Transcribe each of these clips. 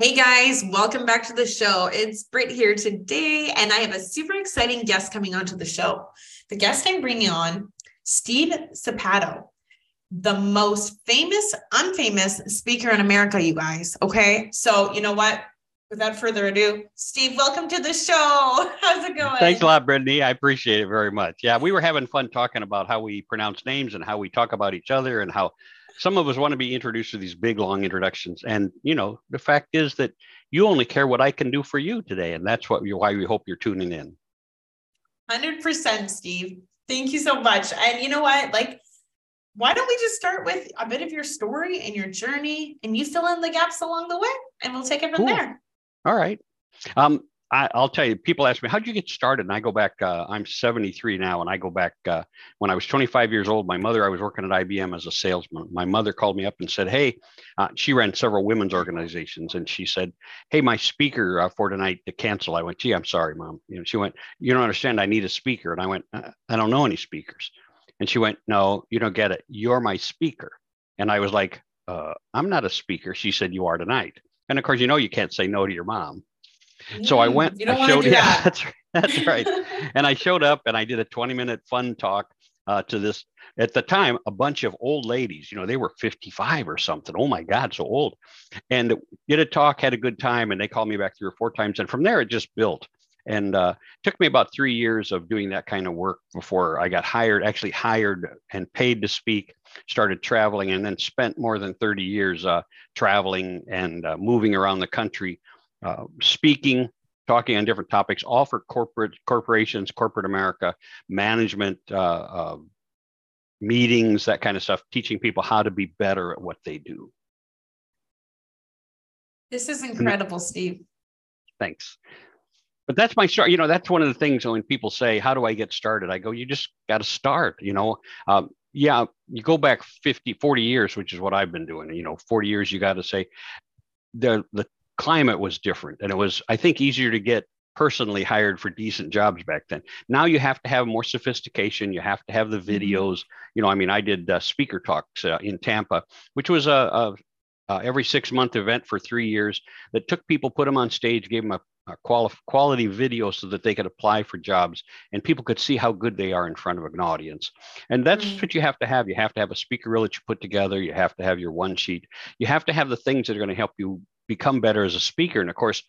Hey guys, welcome back to the show. It's Britt here today, and I have a super exciting guest coming onto the show. The guest I'm bringing on, Steve Sapato, the most famous, unfamous speaker in America, you guys. Okay, so you know what? Without further ado, Steve, welcome to the show. How's it going? Thanks a lot, Brittany. I appreciate it very much. Yeah, we were having fun talking about how we pronounce names and how we talk about each other and how some of us want to be introduced to these big long introductions. And you know the fact is that you only care what i can do for you today and that's what why we hope you're tuning in. 100% steve. Thank you so much. And you know what? Like why don't we just start with a bit of your story and your journey and you fill in the gaps along the way and we'll take it from cool. there. All right. Um, I, will tell you, people ask me, how'd you get started? And I go back, uh, I'm 73 now, and I go back uh, when I was 25 years old. My mother, I was working at IBM as a salesman. My mother called me up and said, Hey, uh, she ran several women's organizations. And she said, Hey, my speaker uh, for tonight to cancel. I went, Gee, I'm sorry, mom. You know, she went, You don't understand. I need a speaker. And I went, uh, I don't know any speakers. And she went, No, you don't get it. You're my speaker. And I was like, uh, I'm not a speaker. She said, You are tonight. And of course, you know, you can't say no to your mom. So I went, I showed, yeah, that. that's, that's right. and I showed up and I did a 20 minute fun talk uh, to this, at the time, a bunch of old ladies, you know, they were 55 or something. Oh my God, so old. And did a talk, had a good time. And they called me back three or four times. And from there, it just built. And uh, took me about three years of doing that kind of work before I got hired, actually hired and paid to speak, started traveling, and then spent more than 30 years uh, traveling and uh, moving around the country uh, speaking, talking on different topics, all for corporate corporations, corporate America, management, uh, uh, meetings, that kind of stuff, teaching people how to be better at what they do. This is incredible, Steve. Thanks. But that's my start. You know, that's one of the things when people say, How do I get started? I go, You just got to start. You know, um, yeah, you go back 50, 40 years, which is what I've been doing. You know, 40 years, you got to say, the, the climate was different and it was i think easier to get personally hired for decent jobs back then. Now you have to have more sophistication you have to have the mm-hmm. videos. You know i mean i did uh, speaker talks uh, in tampa which was a, a uh, every six month event for three years that took people put them on stage gave them a, a quali- quality video so that they could apply for jobs and people could see how good they are in front of an audience. And that's mm-hmm. what you have to have. You have to have a speaker reel that you put together. You have to have your one sheet. You have to have the things that are going to help you become better as a speaker. And of course,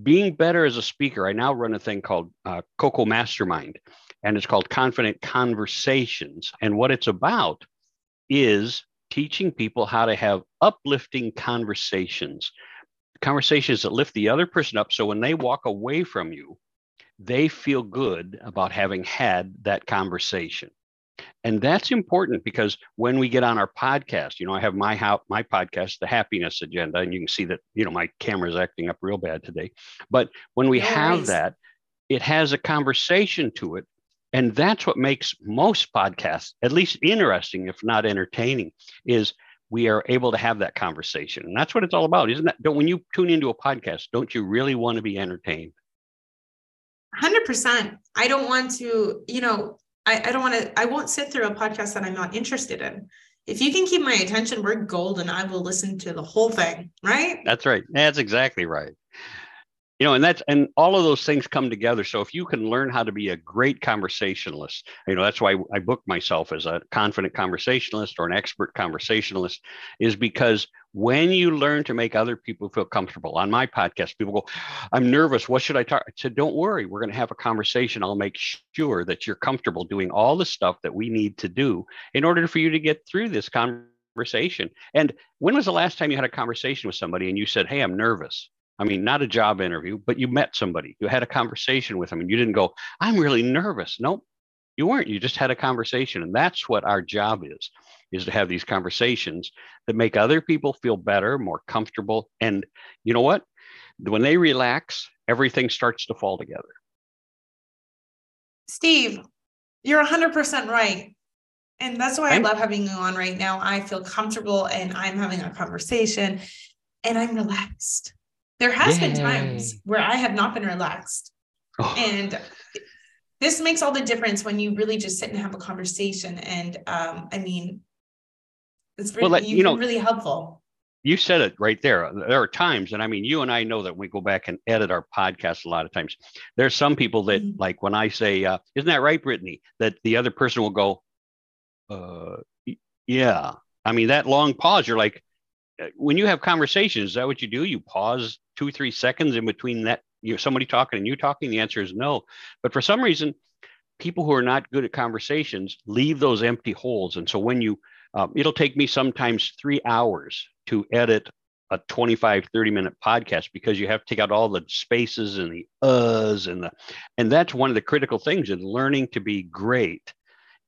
being better as a speaker, I now run a thing called uh, Coco Mastermind, and it's called Confident Conversations. And what it's about is teaching people how to have uplifting conversations, conversations that lift the other person up. So when they walk away from you, they feel good about having had that conversation and that's important because when we get on our podcast you know i have my how my podcast the happiness agenda and you can see that you know my camera's acting up real bad today. But when we have that it has a conversation to it and that's what makes most podcasts at least interesting if not entertaining is we are able to have that conversation. And that's what it's all about isn't that don't when you tune into a podcast don't you really want to be entertained? 100% i don't want to you know I, I don't want to, I won't sit through a podcast that I'm not interested in. If you can keep my attention, we're golden. I will listen to the whole thing. Right. That's right. That's exactly right you know and that's and all of those things come together. So if you can learn how to be a great conversationalist you know that's why i book myself as a confident conversationalist or an expert conversationalist is because when you learn to make other people feel comfortable. On my podcast people go i'm nervous. What should i talk? I said don't worry. We're going to have a conversation. I'll make sure that you're comfortable doing all the stuff that we need to do in order for you to get through this conversation. And when was the last time you had a conversation with somebody and you said hey i'm nervous I mean, not a job interview, but you met somebody, you had a conversation with them, and you didn't go, I'm really nervous. Nope. You weren't. You just had a conversation. And that's what our job is, is to have these conversations that make other people feel better, more comfortable. And you know what? When they relax, everything starts to fall together. Steve, you're 100% right. And that's why I love having you on right now. I feel comfortable and I'm having a conversation and I'm relaxed. There has Yay. been times where I have not been relaxed. Oh. And this makes all the difference when you really just sit and have a conversation. And um, I mean, it's really, well, you know, really helpful. You said it right there. There are times, and I mean, you and I know that we go back and edit our podcast a lot of times. There's some people that, mm-hmm. like, when I say, uh, "Isn't that right, Brittany?" That the other person will go, uh, "Yeah." I mean, that long pause. You're like, uh, when you have conversations, is that what you do? You pause two, three seconds in between that you know, somebody talking and you talking? The answer is no. But for some reason, people who are not good at conversations leave those empty holes. And so when you, um, it'll take me sometimes three hours to edit a 25 30 minute podcast because you have to take out all the spaces and the uhs and the and that's one of the critical things in learning to be great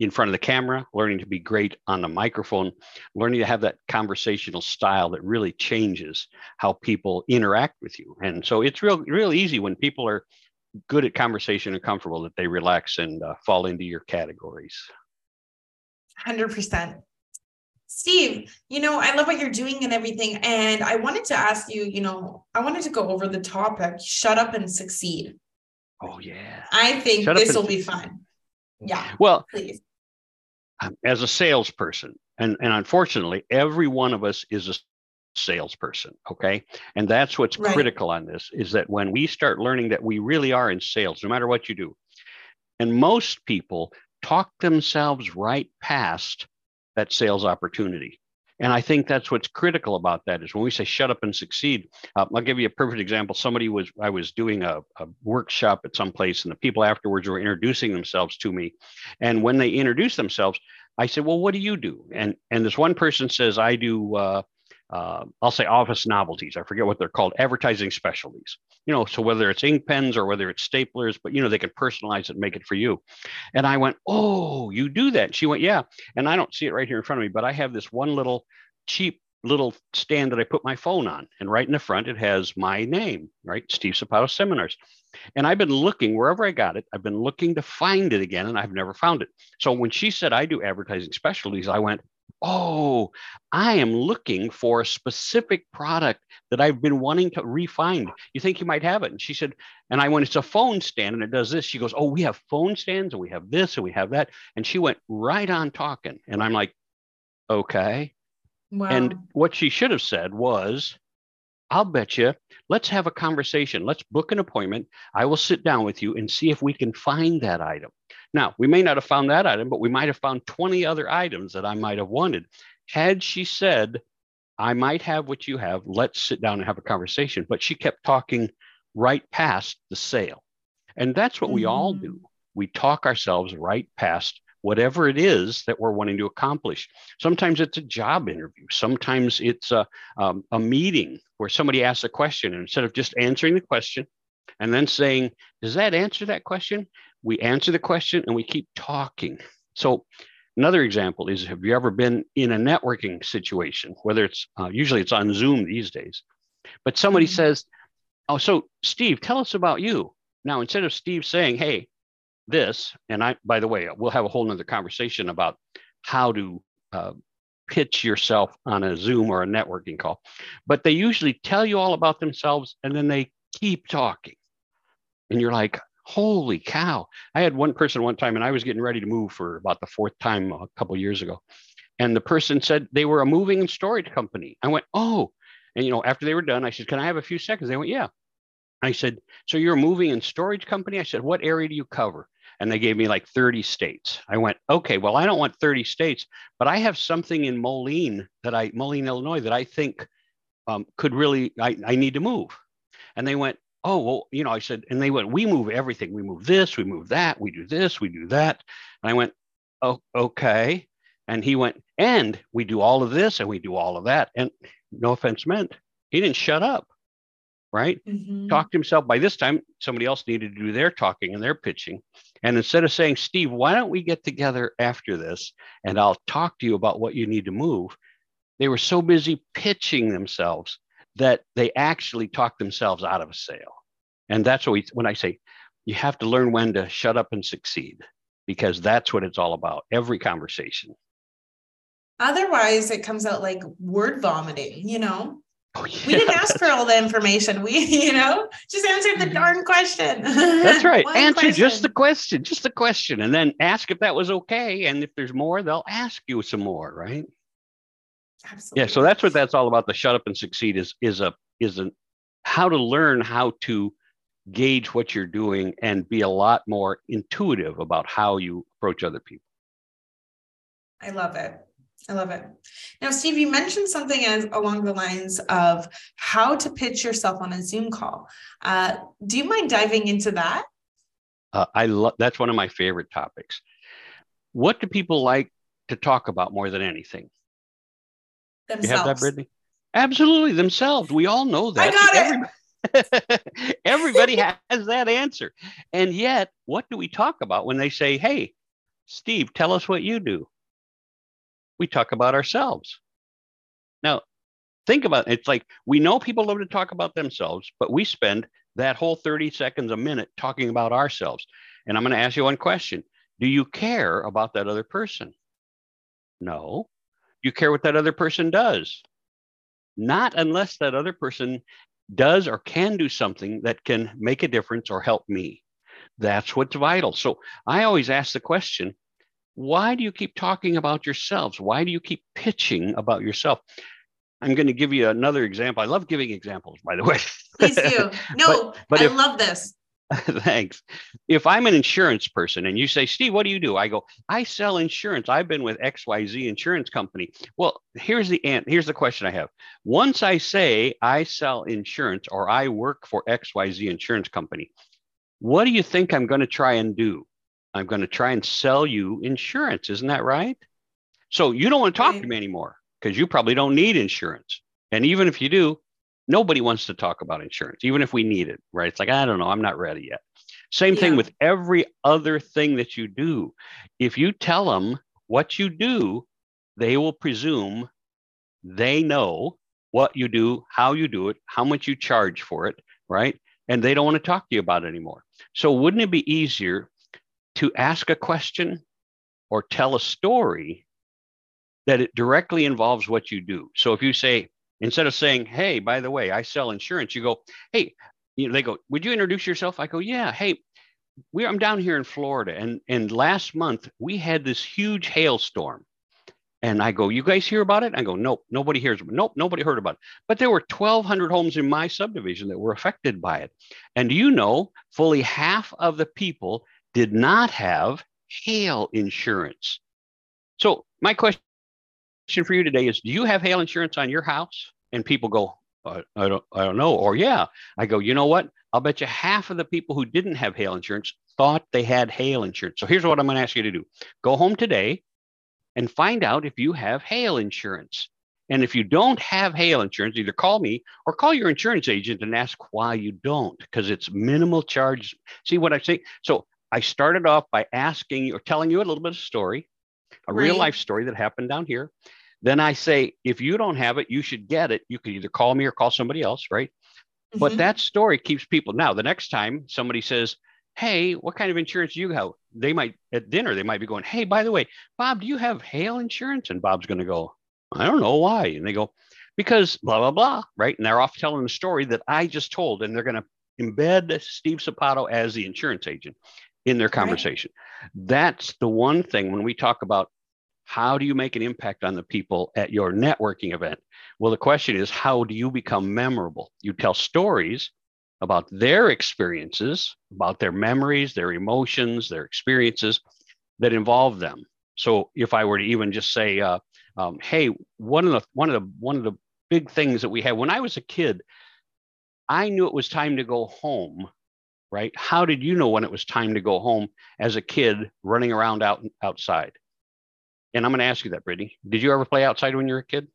in front of the camera, learning to be great on the microphone, learning to have that conversational style that really changes how people interact with you. And so it's real, real easy when people are good at conversation and comfortable that they relax and uh, fall into your categories. 100%. Steve, you know, I love what you're doing and everything. And I wanted to ask you, you know, I wanted to go over the topic shut up and succeed. Oh, yeah. I think this will be fun. Yeah. Well, please as a salesperson, and, and unfortunately, every one of us is a salesperson okay and that's what's right. critical on this is that when we start learning that we really are in sales no matter what you do and most people talk themselves right past that sales opportunity and I think that's what's critical about that is when we say shut up and succeed. Uh, I'll give you a perfect example. Somebody was, I was doing a, a, workshop at some place and the people afterwards were introducing themselves to me. And when they introduced themselves, I said, well, what do you do? And, and this one person says, I do, uh, uh, I'll say office novelties. I forget what they're called, advertising specialties. You know, so whether it's ink pens or whether it's staplers, but you know, they can personalize it and make it for you. And I went, Oh, you do that? She went, Yeah. And I don't see it right here in front of me, but I have this one little cheap little stand that I put my phone on. And right in the front, it has my name, right? Steve Sapato Seminars. And I've been looking wherever I got it, I've been looking to find it again, and I've never found it. So when she said I do advertising specialties, I went, oh, I am looking for a specific product that I've been wanting to refine. You think you might have it? And she said, and I went, it's a phone stand and it does this. She goes, oh, we have phone stands and we have this and we have that. And she went right on talking. And I'm like, okay. Wow. And what she should have said was, I'll bet you, let's have a conversation. Let's book an appointment. I will sit down with you and see if we can find that item. Now, we may not have found that item, but we might have found 20 other items that I might have wanted. Had she said, I might have what you have, let's sit down and have a conversation. But she kept talking right past the sale. And that's what mm-hmm. we all do. Mm. We talk ourselves right past whatever it is that we're wanting to accomplish. Sometimes it's a job interview. Sometimes it's a, um, a meeting where somebody asks a question. And instead of just answering the question and then saying, Does that answer that question? We answer the question and we keep talking. So another example is have you ever been in a networking situation, whether it's uh, usually it's on Zoom these days, but somebody mm-hmm. says, Oh, so Steve, tell us about you. Now, instead of Steve saying, Hey, this, and I, by the way, we'll have a whole nother conversation about how to uh, pitch yourself on a Zoom or a networking call, but they usually tell you all about themselves and then they keep talking. And you're like, holy cow. I had one person one time and i was getting ready to move for about the fourth time a couple years ago and the person said they were a moving and storage company. I went oh. And you know after they were done i said can i have a few seconds? They went yeah. I said so you're a moving and storage company? I said what area do you cover? And they gave me like 30 states. I went okay well i don't want 30 states but i have something in moline that i moline illinois that i think um, could really I, I need to move. And they went oh well you know i said and they went we move everything we move this we move that we do this we do that and i went oh okay and he went and we do all of this and we do all of that and no offense meant he didn't shut up right? Mhm. Talked himself. By this time, somebody else needed to do their talking and their pitching. And instead of saying, Steve, why don't we get together after this and I'll talk to you about what you need to move? They were so busy pitching themselves that they actually talk themselves out of a sale. And that's what we, when I say you have to learn when to shut up and succeed, because that's what it's all about. Every conversation. Otherwise, it comes out like word vomiting, you know? Oh, We didn't ask for all the information. We, you know, just answered the mm-hmm. darn question. That's right. Answer just the question. question, just the question, and then ask if that was okay. And if there's more, they'll ask you some more, right? Absolutely. Yeah. So that's what that's all about. The shut up and succeed is is a is a how to learn how to gauge what you're doing and be a lot more intuitive about how you approach other people. I love it. I love it. Now, Steve, you mentioned something as along the lines of how to pitch yourself on a Zoom call. Uh, do you mind diving into that? Uh, I love that's one of my favorite topics. What do people like to talk about more than anything? You have that, Brittany? Absolutely, themselves. We all know that. I got it. Everybody- Everybody has that answer. And yet, what do we talk about when they say, Hey, Steve, tell us what you do? We talk about ourselves. Now, think about it. It's like we know people love to talk about themselves, but we spend that whole 30 seconds a minute talking about ourselves. And I'm going to ask you one question Do you care about that other person? No. You care what that other person does? Not unless that other person does or can do something that can make a difference or help me. That's what's vital. So I always ask the question why do you keep talking about yourselves? Why do you keep pitching about yourself? I'm going to give you another example. I love giving examples, by the way. Please do. No, but I if- love this. Thanks. If I'm an insurance person and you say, Steve, what do you do? I go, I sell insurance. I've been with XYZ insurance company. Well, here's the ant. Here's the question I have. Once I say I sell insurance or I work for XYZ insurance company, what do you think I'm going to try and do? I'm going to try and sell you insurance. Isn't that right? So you don't want to talk Right. to me anymore because you probably don't need insurance. And even if you do, nobody wants to talk about insurance, even if we need it, right? It's like, I don't know, I'm not ready yet. Same thing with every other thing that you do. If you tell them what you do, they will presume they know what you do, how you do it, how much you charge for it, right? And they don't want to talk to you about it anymore. So, wouldn't it be easier to ask a question or tell a story that it directly involves what you do? So, if you say, instead of saying, Hey, by the way, I sell insurance, you go, Hey, you know, they go, Would you introduce yourself? I go, Yeah. Hey, we I'm down here in Florida, and and last month we had this huge hailstorm. And I go, you guys hear about it? I go, nope, nobody hears. Nope, nobody heard about it. But there were 1,200 homes in my subdivision that were affected by it. And do you know, fully half of the people did not have hail insurance. So my question for you today is, do you have hail insurance on your house? And people go, I, I don't, I don't know. Or yeah, I go, you know what? I'll bet you half of the people who didn't have hail insurance thought they had hail insurance. So here's what I'm going to ask you to do: go home today and find out if you have hail insurance. And if you don't have hail insurance, either call me or call your insurance agent and ask why you don't, because it's minimal charge. See what I say? So I started off by asking or telling you a little bit of story, a real life story that happened down here. Then I say, if you don't have it, you should get it. You could either call me or call somebody else, right? But Mhm. that story keeps people. Now, the next time somebody says, Hey, what kind of insurance do you have? They might at dinner, they might be going, Hey, by the way, Bob, do you have hail insurance? And Bob's going to go, I don't know why. And they go, Because blah, blah, blah. Right. And they're off telling the story that I just told. And they're going to embed Steve Sapato as the insurance agent in their conversation. That's the one thing when we talk about how do you make an impact on the people at your networking event? Well, the question is, how do you become memorable? You tell stories about their experiences, about their memories, their emotions, their experiences that involve them. So, if I were to even just say, uh, um, "Hey, one of the one of the one of the big things that we had when I was a kid, I knew it was time to go home." Right? How did you know when it was time to go home as a kid running around out outside? And I'm going to ask you that, Brittany. Did you ever play outside when you were a kid?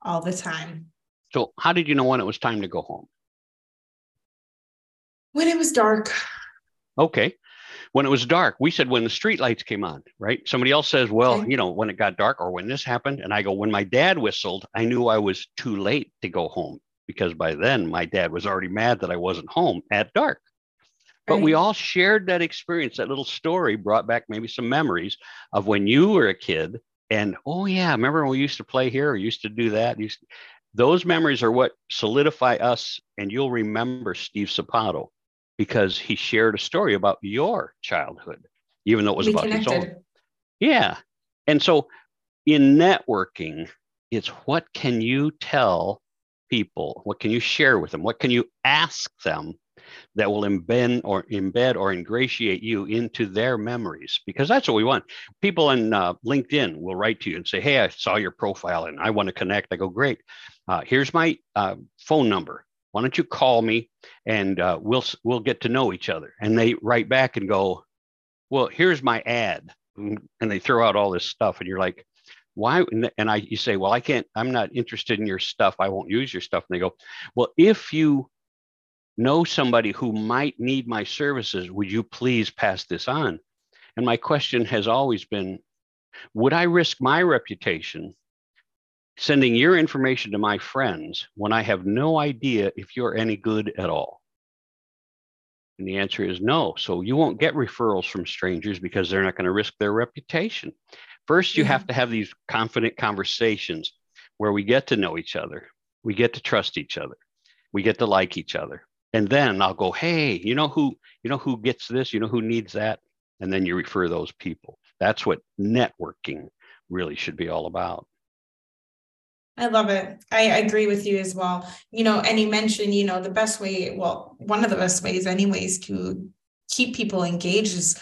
all the time. So, how did you know when it was time to go home? When it was dark. Okay. When it was dark, we said when the street lights came on, right? Somebody else says, well, Okay. you know, when it got dark or when this happened. And I go, when my dad whistled, I knew I was too late to go home because by then my dad was already mad that I wasn't home at dark. But we all shared that experience. That little story brought back maybe some memories of when you were a kid. And oh yeah, remember when we used to play here or used to do that? Used those memories are what solidify us. And you'll remember Steve Sapato because he shared a story about your childhood, even though it was we about his own. Yeah. And so in networking, it's what can you tell people? What can you share with them? What can you ask them that will embed or embed or ingratiate you into their memories? Because that's what we want. People on uh, LinkedIn will write to you and say, Hey, I saw your profile and I want to connect. I go, Great. Uh, here's my uh, phone number. Why don't you call me and uh, we'll we'll get to know each other? And they write back and go, Well, here's my ad and they throw out all this stuff and you're like why and i you say well i can't i'm not interested in your stuff i won't use your stuff and they go well if you know somebody who might need my services would you please pass this on and my question has always been would i risk my reputation sending your information to my friends when i have no idea if you're any good at all and the answer is no. So you won't get referrals from strangers because they're not going to risk their reputation. First, you Yeah. have to have these confident conversations where we get to know each other, we get to trust each other, we get to like each other. And then I'll go, hey, you know who, you know who gets this, you know who needs that, and then you refer those people. That's what networking really should be all about. I love it. I, I agree with you as well. You know, and you mentioned, you know, the best way, well, one of the best ways, anyways, to keep people engaged is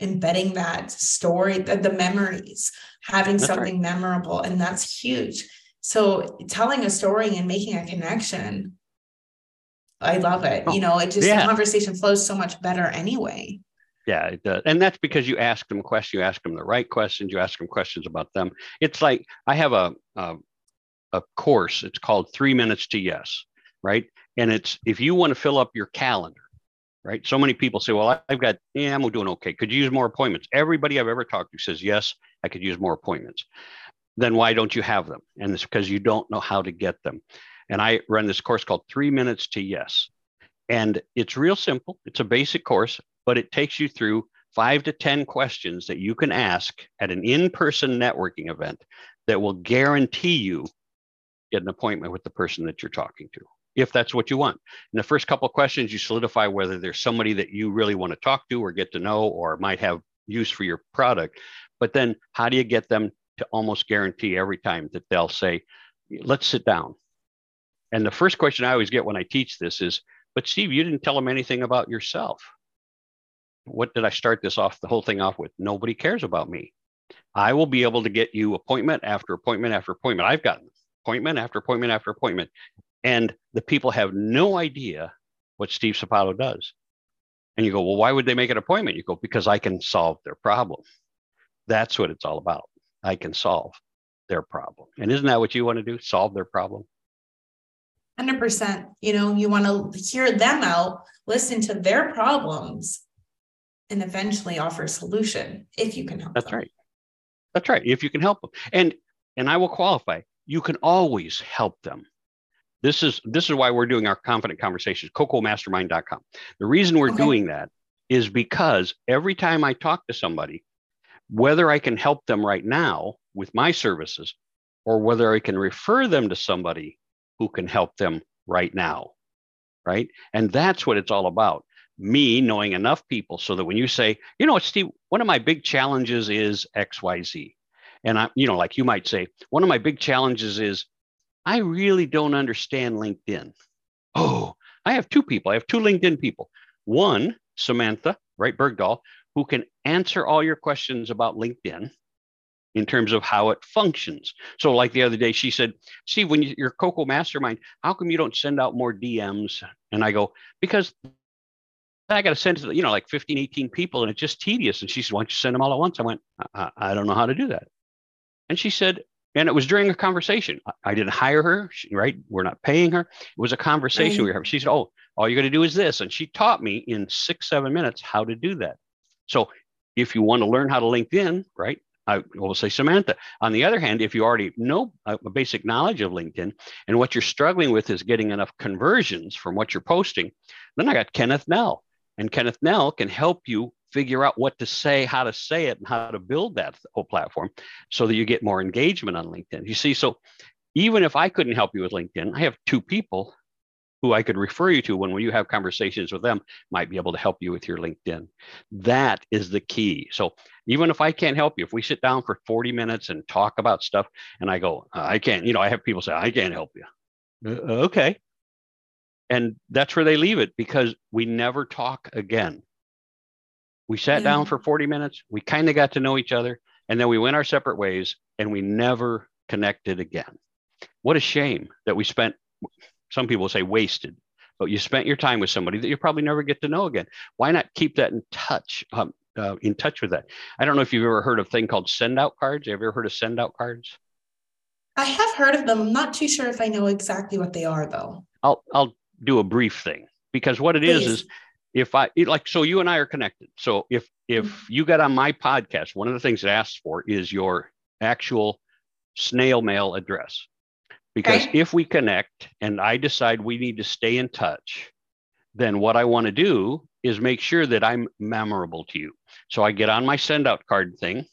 embedding that story, the, the memories, having That's right. something memorable. And that's huge. So telling a story and making a connection, I love it. Oh, you know, it just yeah. the conversation flows so much better anyway. Yeah, it does. And that's because you ask them questions, you ask them the right questions, you ask them questions about them. It's like I have a, a, a course, it's called Three Minutes to Yes, right? And it's if you want to fill up your calendar, right? So many people say, well, I've got, yeah, I'm doing okay. Could you use more appointments? Everybody I've ever talked to says, yes, I could use more appointments. Then why don't you have them? And it's because you don't know how to get them. And I run this course called Three Minutes to Yes. And it's real simple. It's a basic course, but it takes you through five to 10 questions that you can ask at an in person networking event that will guarantee you get an appointment with the person that you're talking to, if that's what you want. In the first couple of questions, you solidify whether there's somebody that you really want to talk to or get to know or might have use for your product. But then how do you get them to almost guarantee every time that they'll say, let's sit down? And the first question I always get when I teach this is, but Steve, you didn't tell them anything about yourself. What did I start this off, the whole thing off with? Nobody cares about me. I will be able to get you appointment after appointment after appointment. I've gotten appointment after appointment after appointment. And the people have no idea what Steve Sapato does. And you go, well, why would they make an appointment? You go, because I can solve their problem. That's what it's all about. I can solve their problem. And isn't that what you want to do? Solve their problem? 100%. You know, you want to hear them out, listen to their problems, and eventually offer a solution if you can help That's them. right. That's right. If you can help them. And and I will qualify, you can always help them. This is this is why we're doing our confident conversations, cocomastermind.com. The reason we're Okay. doing that is because every time I talk to somebody, whether I can help them right now with my services or whether I can refer them to somebody who can help them right now. Right. And that's what it's all about. Me knowing enough people so that when you say, you know what, Steve, one of my big challenges is XYZ. And I, you know, like you might say, one of my big challenges is I really don't understand LinkedIn. Oh, I have two people. I have two LinkedIn people. One, Samantha, right, Bergdahl, who can answer all your questions about LinkedIn in terms of how it functions. So, like the other day, she said, Steve, when you, you're Coco Mastermind, how come you don't send out more DMs? And I go, because I got to send to, you know, like 15, 18 people, and it's just tedious. And she said, why don't you send them all at once? I went, I, I don't know how to do that. And she said, and it was during a conversation. I- didn't hire her, she, right? We're not paying her. It was a conversation Right. we were having. She said, oh, all you got to do is this. And she taught me in six, seven minutes how to do that. So if you want to learn how to LinkedIn, right? I will say Samantha. On the other hand, if you already know a basic knowledge of LinkedIn and what you're struggling with is getting enough conversions from what you're posting, then I got Kenneth Nell. And Kenneth Nell can help you figure out what to say, how to say it, and how to build that whole platform so that you get more engagement on LinkedIn. You see, so even if I couldn't help you with LinkedIn, I have two people who I could refer you to when, when you have conversations with them might be able to help you with your LinkedIn. That is the key. So even if I can't help you, if we sit down for 40 minutes and talk about stuff and I go, I can't, you know, I have people say, I can't help you. Uh, okay. And that's where they leave it because we never talk again. We sat yeah. down for 40 minutes, we kind of got to know each other, and then we went our separate ways and we never connected again. What a shame that we spent some people say wasted, but you spent your time with somebody that you probably never get to know again. Why not keep that in touch? Um, uh, in touch with that. I don't know if you've ever heard of a thing called send out cards. Have you ever heard of send out cards? I have heard of them. I'm not too sure if I know exactly what they are though. I'll I'll do a brief thing because what it Please. is is if I like so you and I are connected. So if if mm-hmm. you got on my podcast, one of the things it asks for is your actual snail mail address. Because okay. if we connect and I decide we need to stay in touch, then what I want to do is make sure that I'm memorable to you. So I get on my send out card thing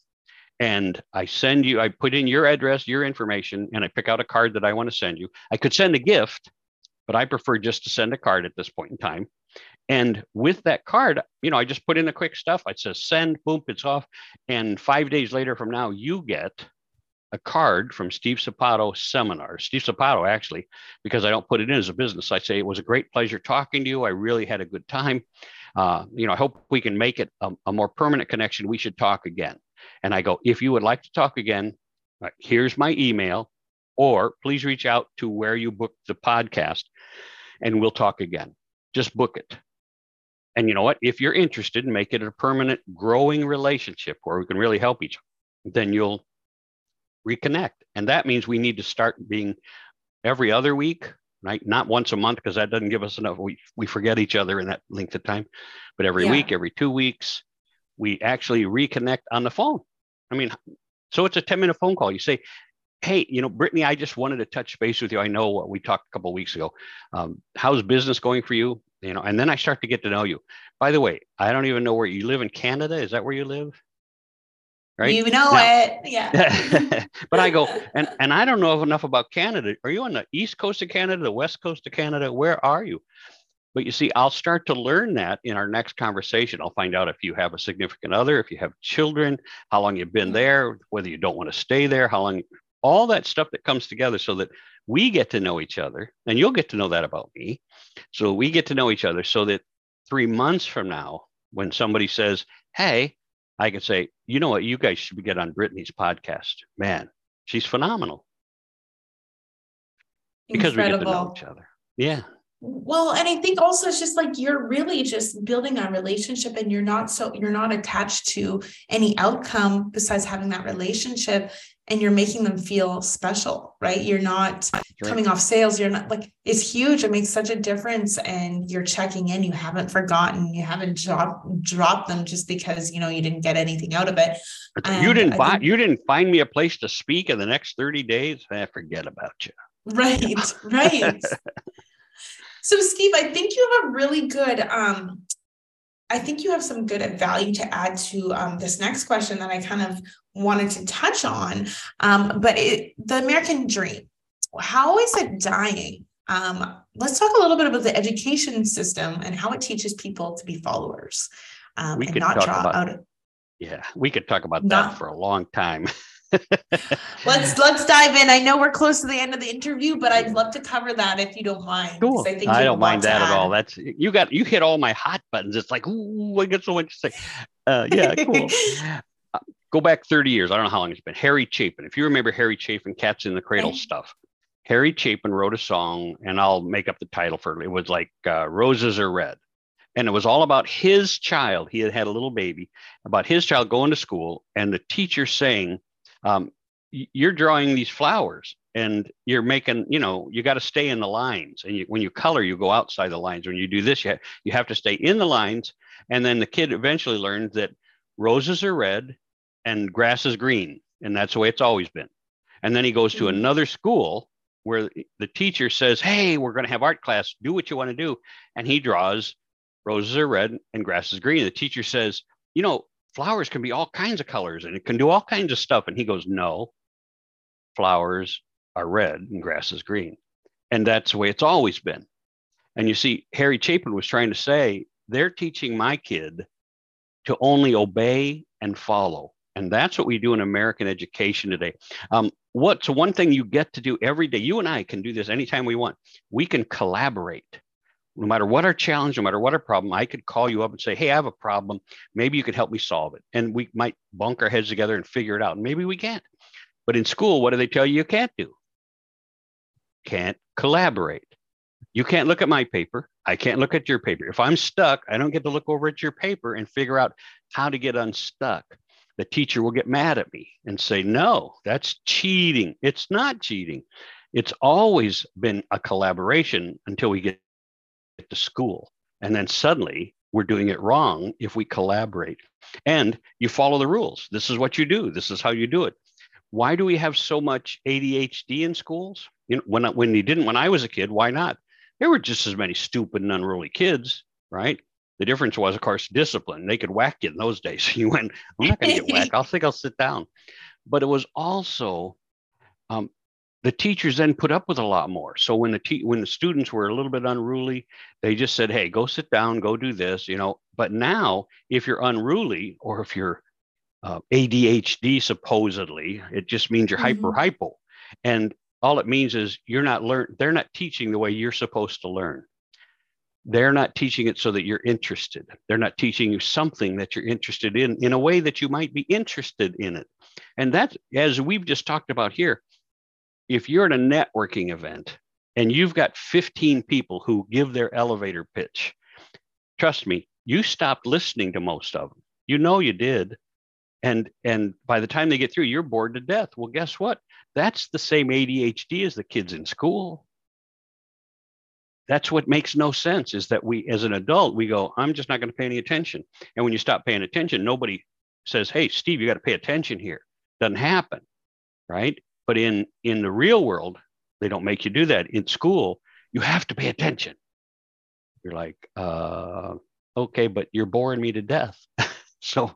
and I send you, I put in your address, your information, and I pick out a card that I want to send you. I could send a gift, but I prefer just to send a card at this point in time. And with that card, you know, I just put in the quick stuff. I says send, boom, it's off. And five days later from now, you get a card from Steve Sapato seminar. Steve Sapato, actually, because I don't put it in as a business. I say it was a great pleasure talking to you. I really had a good time. Uh, you know, I hope we can make it a, a, more permanent connection. We should talk again. And I go, if you would like to talk again, uh, here's my email, or please reach out to where you booked the podcast, and we'll talk again. Just book it. And you know what? If you're interested, make it a permanent, growing relationship where we can really help each other. Then you'll reconnect. And that means we need to start being every other week, right? Not once a month, because that doesn't give us enough. We, we forget each other in that length of time, but every yeah. week, every two weeks, we actually reconnect on the phone. I mean, so it's a 10 minute phone call. You say, Hey, you know, Brittany, I just wanted to touch base with you. I know what we talked a couple weeks ago. Um, how's business going for you? You know, and then I start to get to know you. By the way, I don't even know where you live in Canada. Is that where you live? right? You know now, it, yeah. but I go, and and I don't know enough about Canada. Are you on the east coast of Canada, the west coast of Canada? Where are you? But you see, I'll start to learn that in our next conversation. I'll find out if you have a significant other, if you have children, how long you've been mm-hmm. there, whether you don't want to stay there, how long, all that stuff that comes together so that we get to know each other. And you'll get to know that about me. So we get to know each other so that three months from now, when somebody says, Hey, I can say, you know what, you guys should get on Brittany's podcast. Man, she's phenomenal. Because we get to know each other. Yeah. Well, and I think also it's just like you're really just building a relationship and you're not so you're not attached to any outcome besides having that relationship and you're making them feel special, right? You're not coming off sales. You're not like it's huge. It makes such a difference. And you're checking in. You haven't forgotten. You haven't dropped dropped them just because you know you didn't get anything out of it. And you didn't buy. Think, you didn't find me a place to speak in the next thirty days. I eh, forget about you. Right. Right. so, Steve, I think you have a really good um, I think you have some good value to add to um, this next question that I kind of wanted to touch on. Um, but it, the American dream, how is it dying? Um, let's talk a little bit about the education system and how it teaches people to be followers um, we and not draw about, out. Of, yeah, we could talk about that for a long time. let's let's dive in. I know we're close to the end of the interview, but I'd love to cover that if you don't mind. Cool. I, think I don't mind that at all. That's you got you hit all my hot buttons. It's like, ooh, I get so much to say. Uh, yeah, cool. uh, go back 30 years. I don't know how long it's been. Harry Chapin. If you remember Harry Chapin, Cats in the Cradle okay. stuff. Harry Chapin wrote a song, and I'll make up the title for it. It was like uh, Roses Are Red and it was all about his child. He had had a little baby, about his child going to school, and the teacher saying, um, you're drawing these flowers and you're making you know you got to stay in the lines. And you, when you color you go outside the lines. When you do this you have, you have to stay in the lines. And then the kid eventually learns that roses are red and grass is green. And that's the way it's always been. And then he goes to Mhm. another school where the teacher says hey we're going to have art class. Do what you want to do. And he draws roses are red and grass is green. The teacher says you know flowers can be all kinds of colors and it can do all kinds of stuff and he goes no flowers are red and grass is green. And that's the way it's always been. And you see, Harry Chapin was trying to say, they're teaching my kid to only obey and follow. And that's what we do in American education today. Um, what's one thing you get to do every day? You and I can do this anytime we want. We can collaborate. No matter what our challenge, no matter what our problem, I could call you up and say, Hey, I have a problem. Maybe you could help me solve it. And we might bunk our heads together and figure it out. And Maybe we can't. But in school, what do they tell you you can't do? Can't collaborate. You can't look at my paper. I can't look at your paper. If I'm stuck, I don't get to look over at your paper and figure out how to get unstuck. The teacher will get mad at me and say, No, that's cheating. It's not cheating. It's always been a collaboration until we get to school. And then suddenly we're doing it wrong if we collaborate. And you follow the rules. This is what you do, this is how you do it. Why do we have so much ADHD in schools? You know, when, when you didn't, when I was a kid, why not? There were just as many stupid and unruly kids, right? The difference was, of course, discipline. They could whack you in those days. You went, I'm not going to get whacked. I'll think I'll sit down. But it was also um, the teachers then put up with a lot more. So when the te- when the students were a little bit unruly, they just said, "Hey, go sit down, go do this," you know. But now, if you're unruly or if you're uh, ADHD, supposedly, it just means you're hyper Mhm. hypo, and all it means is you're not learn. They're not teaching the way you're supposed to learn. They're not teaching it so that you're interested. They're not teaching you something that you're interested in in a way that you might be interested in it. And that, as we've just talked about here, if you're at a networking event and you've got 15 people who give their elevator pitch, trust me, you stopped listening to most of them. You know you did. And and by the time they get through, you're bored to death. Well, guess what? That's the same ADHD as the kids in school. That's what makes no sense is that we, as an adult, we go, I'm just not going to pay any attention. And when you stop paying attention, nobody says, Hey, Steve, you got to pay attention here. Doesn't happen. Right. But in in the real world, they don't make you do that. In school, you have to pay attention. You're like, uh, okay, but you're boring me to death. so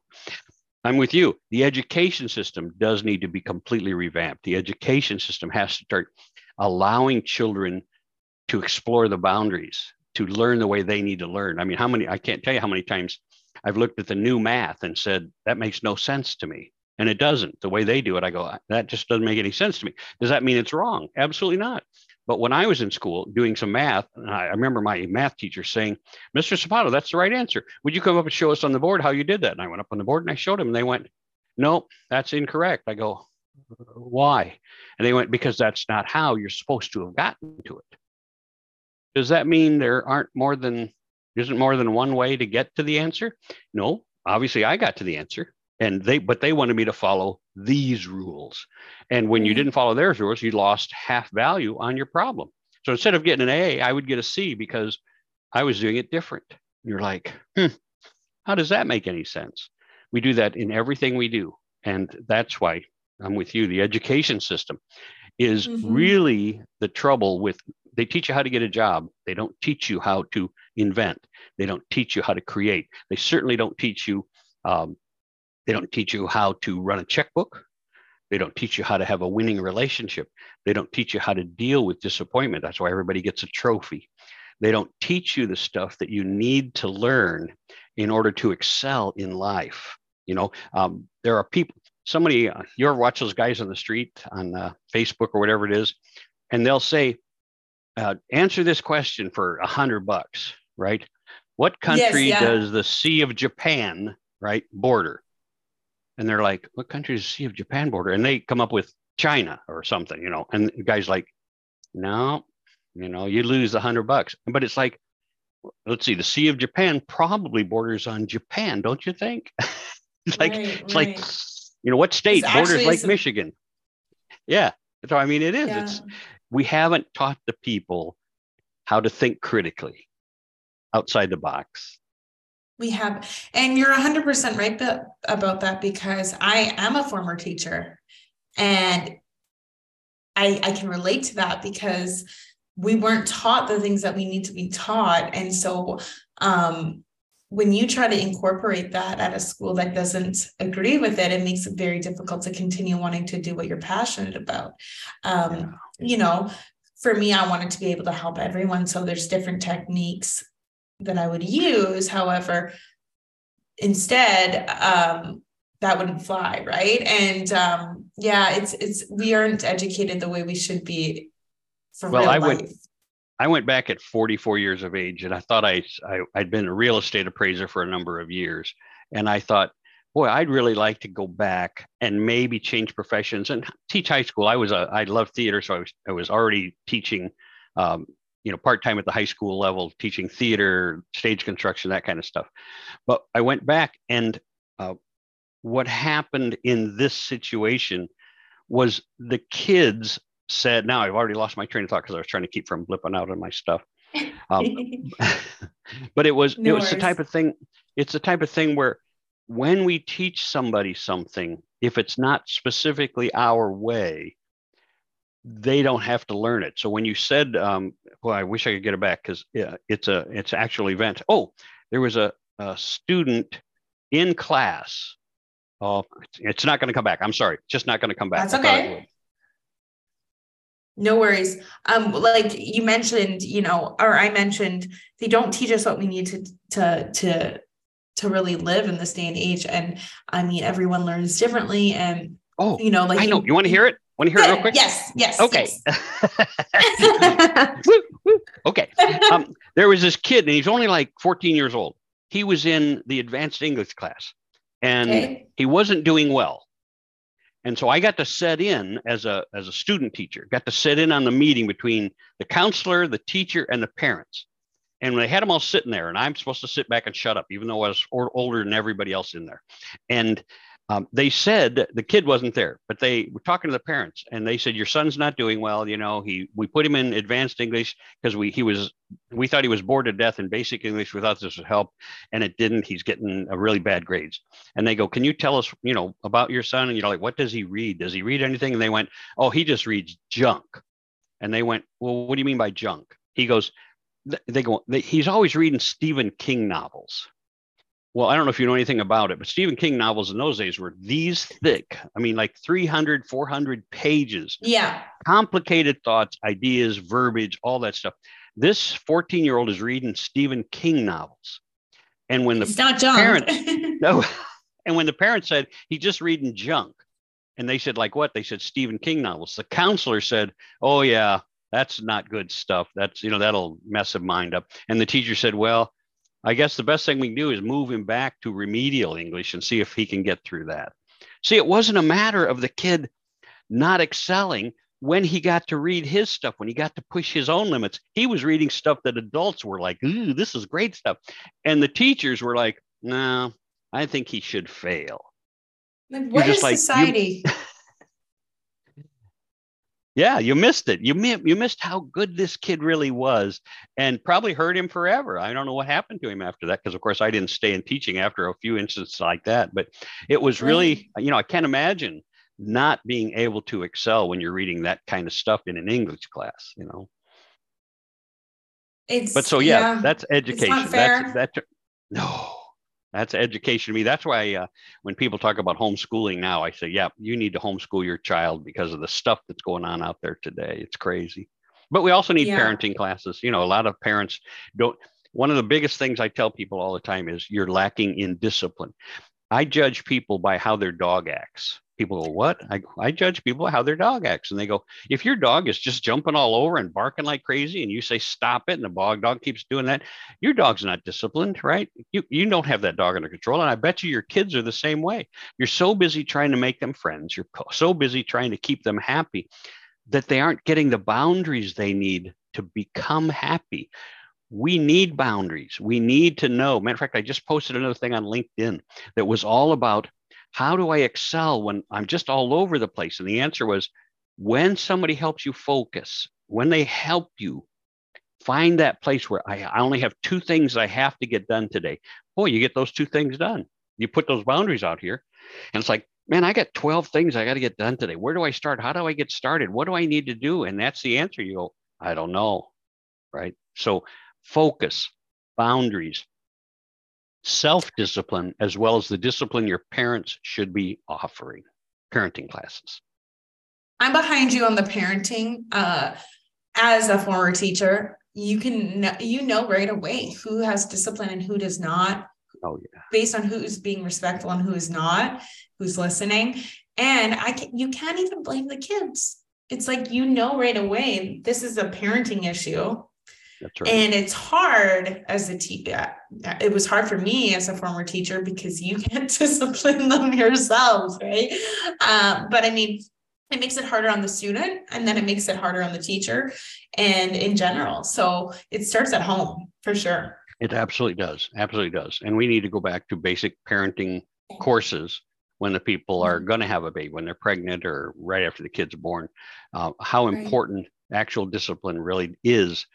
I'm with you. The education system does need to be completely revamped. The education system has to start allowing children to explore the boundaries, to learn the way they need to learn. I mean, how many, I can't tell you how many times I've looked at the new math and said, that makes no sense to me. And it doesn't. The way they do it, I go, that just doesn't make any sense to me. Does that mean it's wrong? Absolutely not. But when I was in school doing some math, I remember my math teacher saying, Mr. Sapato, that's the right answer. Would you come up and show us on the board how you did that? And I went up on the board and I showed him and they went, No, that's incorrect. I go, Why? And they went, Because that's not how you're supposed to have gotten to it. Does that mean there aren't more than, isn't more than one way to get to the answer? No, obviously I got to the answer. And they, but they wanted me to follow these rules. And when you Mhm. didn't follow their rules, you lost half value on your problem. So instead of getting an A, I would get a C because I was doing it different. You're like, hmm, how does that make any sense? We do that in everything we do. And that's why I'm with you. The education system is Mhm. really the trouble with they teach you how to get a job. They don't teach you how to invent. They don't teach you how to create. They certainly don't teach you um, they don't teach you how to run a checkbook. They don't teach you how to have a winning relationship. They don't teach you how to deal with disappointment. That's why everybody gets a trophy. They don't teach you the stuff that you need to learn in order to excel in life. You know, um, there are people, somebody, uh, you ever watch those guys on the street on uh, Facebook or whatever it is, and they'll say, uh, answer this question for a hundred bucks, right? What country yeah. does the Sea of Japan, right, border? And they're like, what country does the Sea of Japan border? And they come up with China or something, you know. And the guy's like, no, you know, you lose a hundred bucks. But it's like, let's see, the Sea of Japan probably borders on Japan, don't you think? it's like, Right, it's like, you know, what state It's borders Lake some- Michigan? Yeah. So I mean, it is. Yeah. It's we haven't taught the people how to think critically outside the box. We have, and you're 100% right about that because I am a former teacher and I, I can relate to that because we weren't taught the things that we need to be taught. And so, um, when you try to incorporate that at a school that doesn't agree with it, it makes it very difficult to continue wanting to do what you're passionate about. Um, yeah. You know, for me, I wanted to be able to help everyone. So there's different techniques that I would use. However, instead, um, that wouldn't fly, right? And um, yeah, it's it's we aren't educated the way we should be for well, real I life. Went, I went back at 44 years of age, and I thought I, I I'd been a real estate appraiser for a number of years, and I thought, boy, I'd really like to go back and maybe change professions and teach high school. I was a I love theater, so I was I was already teaching. Um, you know, part time at the high school level, teaching theater, stage construction, that kind of stuff. But I went back, and uh, what happened in this situation was the kids said, now I've already lost my train of thought because I was trying to keep from blipping out on my stuff. Um, but it was no it was worries. the type of thing. It's the type of thing where when we teach somebody something, if it's not specifically our way, they don't have to learn it. So when you said, um, well, I wish I could get it back because yeah, it's a it's actual event. Oh, there was a, a student in class. Oh, it's not going to come back. I'm sorry, just not going to come back. That's okay. No worries. Um, like you mentioned, you know, or I mentioned, they don't teach us what we need to to to to really live in this day and age. And I mean, everyone learns differently. And oh, you know, like I know. You, you want to hear it? Want to hear it real quick? Yes. Yes. Okay. Yes. okay. Um, there was this kid, and he's only like 14 years old. He was in the advanced English class, and okay. he wasn't doing well. And so I got to set in as a as a student teacher, got to sit in on the meeting between the counselor, the teacher, and the parents. And they had them all sitting there, and I'm supposed to sit back and shut up, even though I was older than everybody else in there. And um, they said the kid wasn't there, but they were talking to the parents, and they said your son's not doing well. You know, he we put him in advanced English because we he was we thought he was bored to death in basic English. without this help, and it didn't. He's getting really bad grades. And they go, "Can you tell us, you know, about your son?" And you're like, "What does he read? Does he read anything?" And they went, "Oh, he just reads junk." And they went, "Well, what do you mean by junk?" He goes, "They go, they, he's always reading Stephen King novels." Well, I don't know if you know anything about it, but Stephen King novels in those days were these thick. I mean, like 300, 400 pages. Yeah. Complicated thoughts, ideas, verbiage, all that stuff. This 14 year old is reading Stephen King novels. And when the it's not junk. parents, no, and when the parents said he's just reading junk, and they said, like what? They said Stephen King novels. The counselor said, oh, yeah, that's not good stuff. That's, you know, that'll mess a mind up. And the teacher said, well, I guess the best thing we can do is move him back to remedial English and see if he can get through that. See, it wasn't a matter of the kid not excelling when he got to read his stuff, when he got to push his own limits. He was reading stuff that adults were like, ooh, this is great stuff. And the teachers were like, no, I think he should fail. Like, what is like, society? yeah, you missed it. You you missed how good this kid really was, and probably hurt him forever. I don't know what happened to him after that, because of course I didn't stay in teaching after a few instances like that. But it was really, you know, I can't imagine not being able to excel when you're reading that kind of stuff in an English class. You know. It's, but so yeah, yeah that's education. That's that's no that's education to me. That's why uh, when people talk about homeschooling now, I say, yeah, you need to homeschool your child because of the stuff that's going on out there today. It's crazy. But we also need yeah. parenting classes. You know, a lot of parents don't. One of the biggest things I tell people all the time is you're lacking in discipline. I judge people by how their dog acts people go, What? I, I judge people how their dog acts. And they go, If your dog is just jumping all over and barking like crazy, and you say, Stop it, and the dog dog keeps doing that, your dog's not disciplined, right? You, you don't have that dog under control. And I bet you your kids are the same way. You're so busy trying to make them friends, you're so busy trying to keep them happy that they aren't getting the boundaries they need to become happy. We need boundaries. We need to know. Matter of fact, I just posted another thing on LinkedIn that was all about how do I excel when I'm just all over the place? And the answer was when somebody helps you focus, when they help you find that place where I, I only have two things I have to get done today, boy, you get those two things done. You put those boundaries out here, and it's like, man, I got 12 things I got to get done today. Where do I start? How do I get started? What do I need to do? And that's the answer. You go, I don't know. Right. So focus, boundaries, self discipline, as well as the discipline your parents should be offering, parenting classes. I'm behind you on the parenting. Uh, as a former teacher, you can you know right away who has discipline and who does not. Oh yeah. Based on who's being respectful and who is not, who's listening, and I can, you can't even blame the kids. It's like you know right away this is a parenting issue. That's right. And it's hard as a teacher. It was hard for me as a former teacher because you can't discipline them yourselves, right? Um, but I mean, it makes it harder on the student and then it makes it harder on the teacher and in general so it starts at home for sure it absolutely does absolutely does and we need to go back to basic parenting courses when the people are mm-hmm. going to have a baby when they're pregnant or right after the kid's are born uh, how important right. actual discipline really is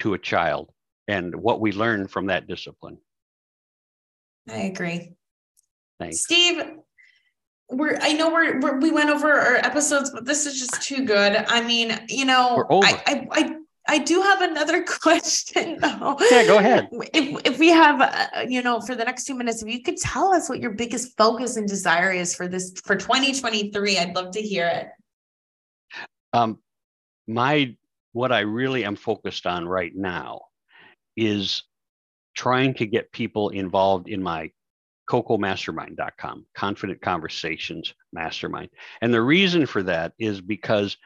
to a child and what we learn from that discipline i agree Thanks. steve we're I know we're, we're, we went over our episodes, but this is just too good. I mean, you know, I, I, I I do have another question though. Yeah, go ahead. If if we have, uh, you know, for the next two minutes, if you could tell us what your biggest focus and desire is for this for 2023, I'd love to hear it. Um, my what I really am focused on right now is trying to get people involved in my cocomastermind.com, Confident Conversations Mastermind. And the reason for that is because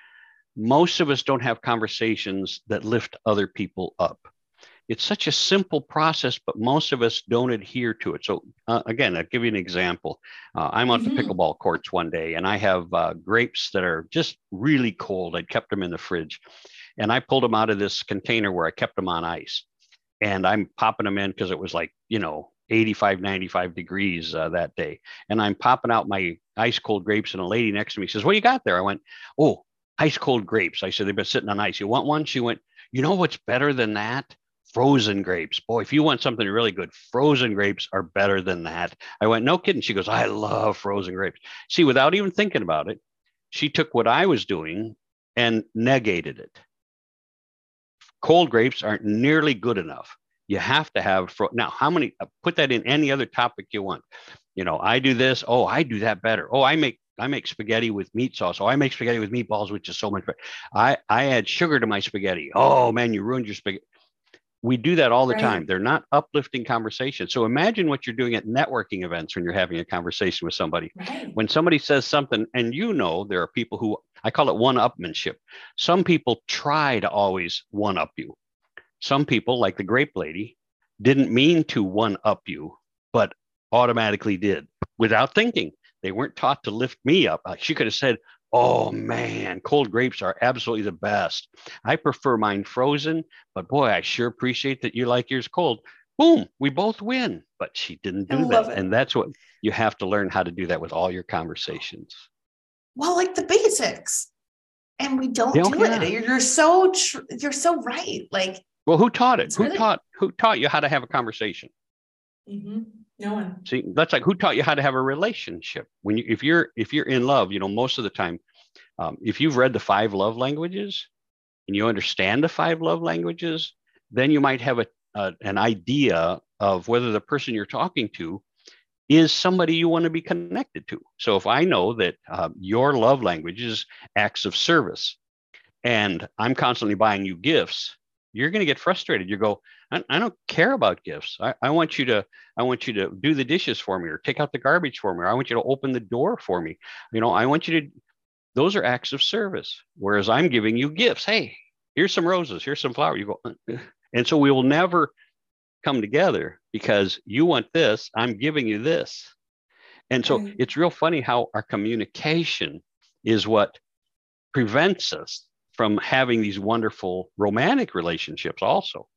most of us don't have conversations that lift other people up. It's such a simple process, but most of us don't adhere to it. So, uh, again, I'll give you an example. Uh, I'm on mm-hmm. the pickleball courts one day and I have uh, grapes that are just really cold. I kept them in the fridge and I pulled them out of this container where I kept them on ice. And I'm popping them in because it was like, you know, 85, 95 degrees uh, that day. And I'm popping out my ice cold grapes, and a lady next to me says, What you got there? I went, Oh, ice cold grapes. I said, They've been sitting on ice. You want one? She went, You know what's better than that? Frozen grapes. Boy, if you want something really good, frozen grapes are better than that. I went, No kidding. She goes, I love frozen grapes. See, without even thinking about it, she took what I was doing and negated it. Cold grapes aren't nearly good enough. You have to have fro- now how many uh, put that in any other topic you want. You know i do this oh i do that better. Oh i make i make spaghetti with meat sauce. Oh i make spaghetti with meatballs which is so much better. I i add sugar to my spaghetti. Oh man you ruined your spaghetti we do that all the right. time they're not uplifting conversations so imagine what you're doing at networking events when you're having a conversation with somebody right. when somebody says something and you know there are people who i call it one upmanship some people try to always one up you some people, like the grape lady, didn't mean to one up you, but automatically did without thinking. They weren't taught to lift me up. Uh, she could have said, Oh man, cold grapes are absolutely the best. I prefer mine frozen, but boy, I sure appreciate that you like yours cold. Boom, we both win. But she didn't do that. It. And that's what you have to learn how to do that with all your conversations. Well, like the basics. And we don't do yeah. it. You're so tr- you're so right. Like well, who taught it? who really... taught who taught you how to have a conversation? Mm-hmm. No one. See, that's like who taught you how to have a relationship. When you if you're if you're in love, you know, most of the time, um, if you've read the five love languages and you understand the five love languages, then you might have a, a an idea of whether the person you're talking to is somebody you want to be connected to. So if I know that uh, your love language is acts of service, and I'm constantly buying you gifts, you're going to get frustrated. You go, I, I don't care about gifts. I, I, want you to, I want you to do the dishes for me or take out the garbage for me. Or I want you to open the door for me. You know, I want you to, those are acts of service. Whereas I'm giving you gifts. Hey, here's some roses. Here's some flowers. You go, uh, uh. and so we will never come together because you want this. I'm giving you this. And so it's real funny how our communication is what prevents us from having these wonderful romantic relationships also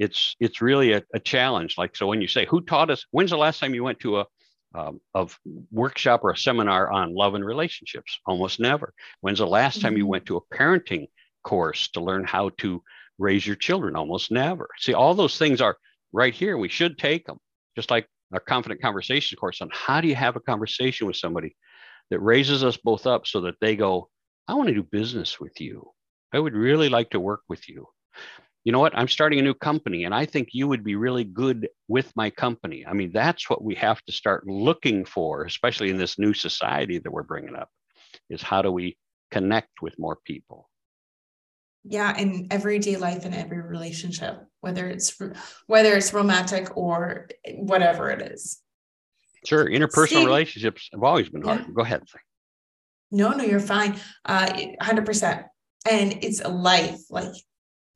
it's it's really a, a, challenge like so when you say who taught us when's the last time you went to a um, of workshop or a seminar on love and relationships? Almost never. When's the last time you Mhm. went to a parenting course to learn how to raise your children? Almost never. See, all those things are right here. We should take them, just like our confident conversation course on how do you have a conversation with somebody that raises us both up so that they go, I want to do business with you. I would really like to work with you. You know what? I'm starting a new company and I think you would be really good with my company. I mean, that's what we have to start looking for, especially in this new society that we're bringing up, is how do we connect with more people? yeah in everyday life and every relationship whether it's whether it's romantic or whatever it is Sure. Interpersonal Steve- relationships have always been hard. Yeah. Go ahead. No no you're fine uh 100% and it's a life like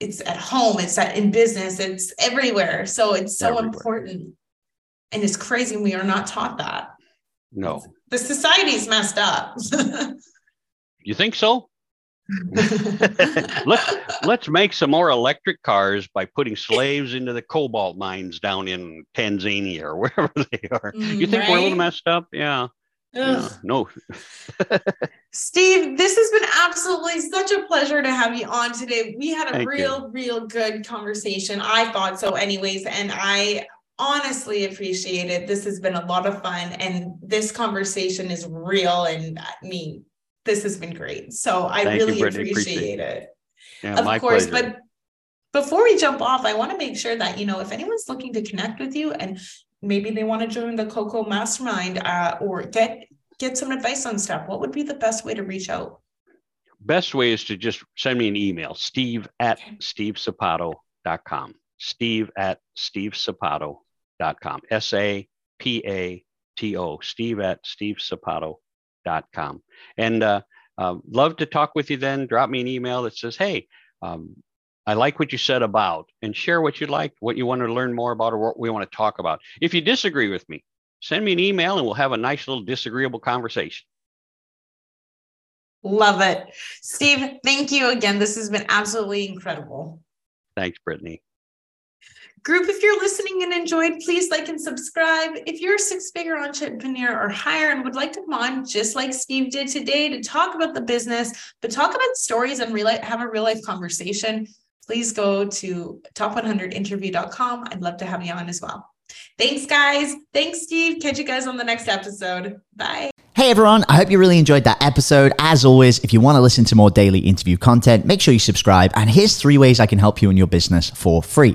it's at home it's at in business it's everywhere so it's so Everywhere. important and it's crazy we are not taught that No. the society's messed up You think so? let's let's make some more electric cars by putting slaves into the cobalt mines down in Tanzania or wherever they are. You think we're a little messed up? Yeah. Yeah. No. Steve, this has been absolutely such a pleasure to have you on today. We had a Thank you. real, real good conversation. I thought so, anyways, and I honestly appreciate it. This has been a lot of fun, and this conversation is real. And I mean, this has been great. So I Thank really Brittany. appreciate, Appreciate it. Yeah, of course, pleasure. but before we jump off, I want to make sure that you know if anyone's looking to connect with you and maybe they want to join the Coco Mastermind uh, or get get some advice on stuff, what would be the best way to reach out? Best way is to just send me an email, steve at stevesapato.com. Steve at stevesapato.com. S A P A T O. Steve at stevesapato.com. And uh, uh, love to talk with you then. Drop me an email that says, hey, um, I like what you said about, and share what you like, what you want to learn more about, or what we want to talk about. If you disagree with me, send me an email and we'll have a nice little disagreeable conversation. Love it. Steve, thank you again. This has been absolutely incredible. Thanks, Brittany. Group, if you're listening and enjoyed, please like and subscribe. If you're a six figure entrepreneur or higher and would like to come on, just like Steve did today, to talk about the business, but talk about stories and real have a real life conversation, please go to top100interview.com. I'd love to have you on as well. Thanks, guys. Thanks, Steve. Catch you guys on the next episode. Bye. Hey everyone, I hope you really enjoyed that episode. As always, if you want to listen to more daily interview content, make sure you subscribe. And here's three ways I can help you in your business for free.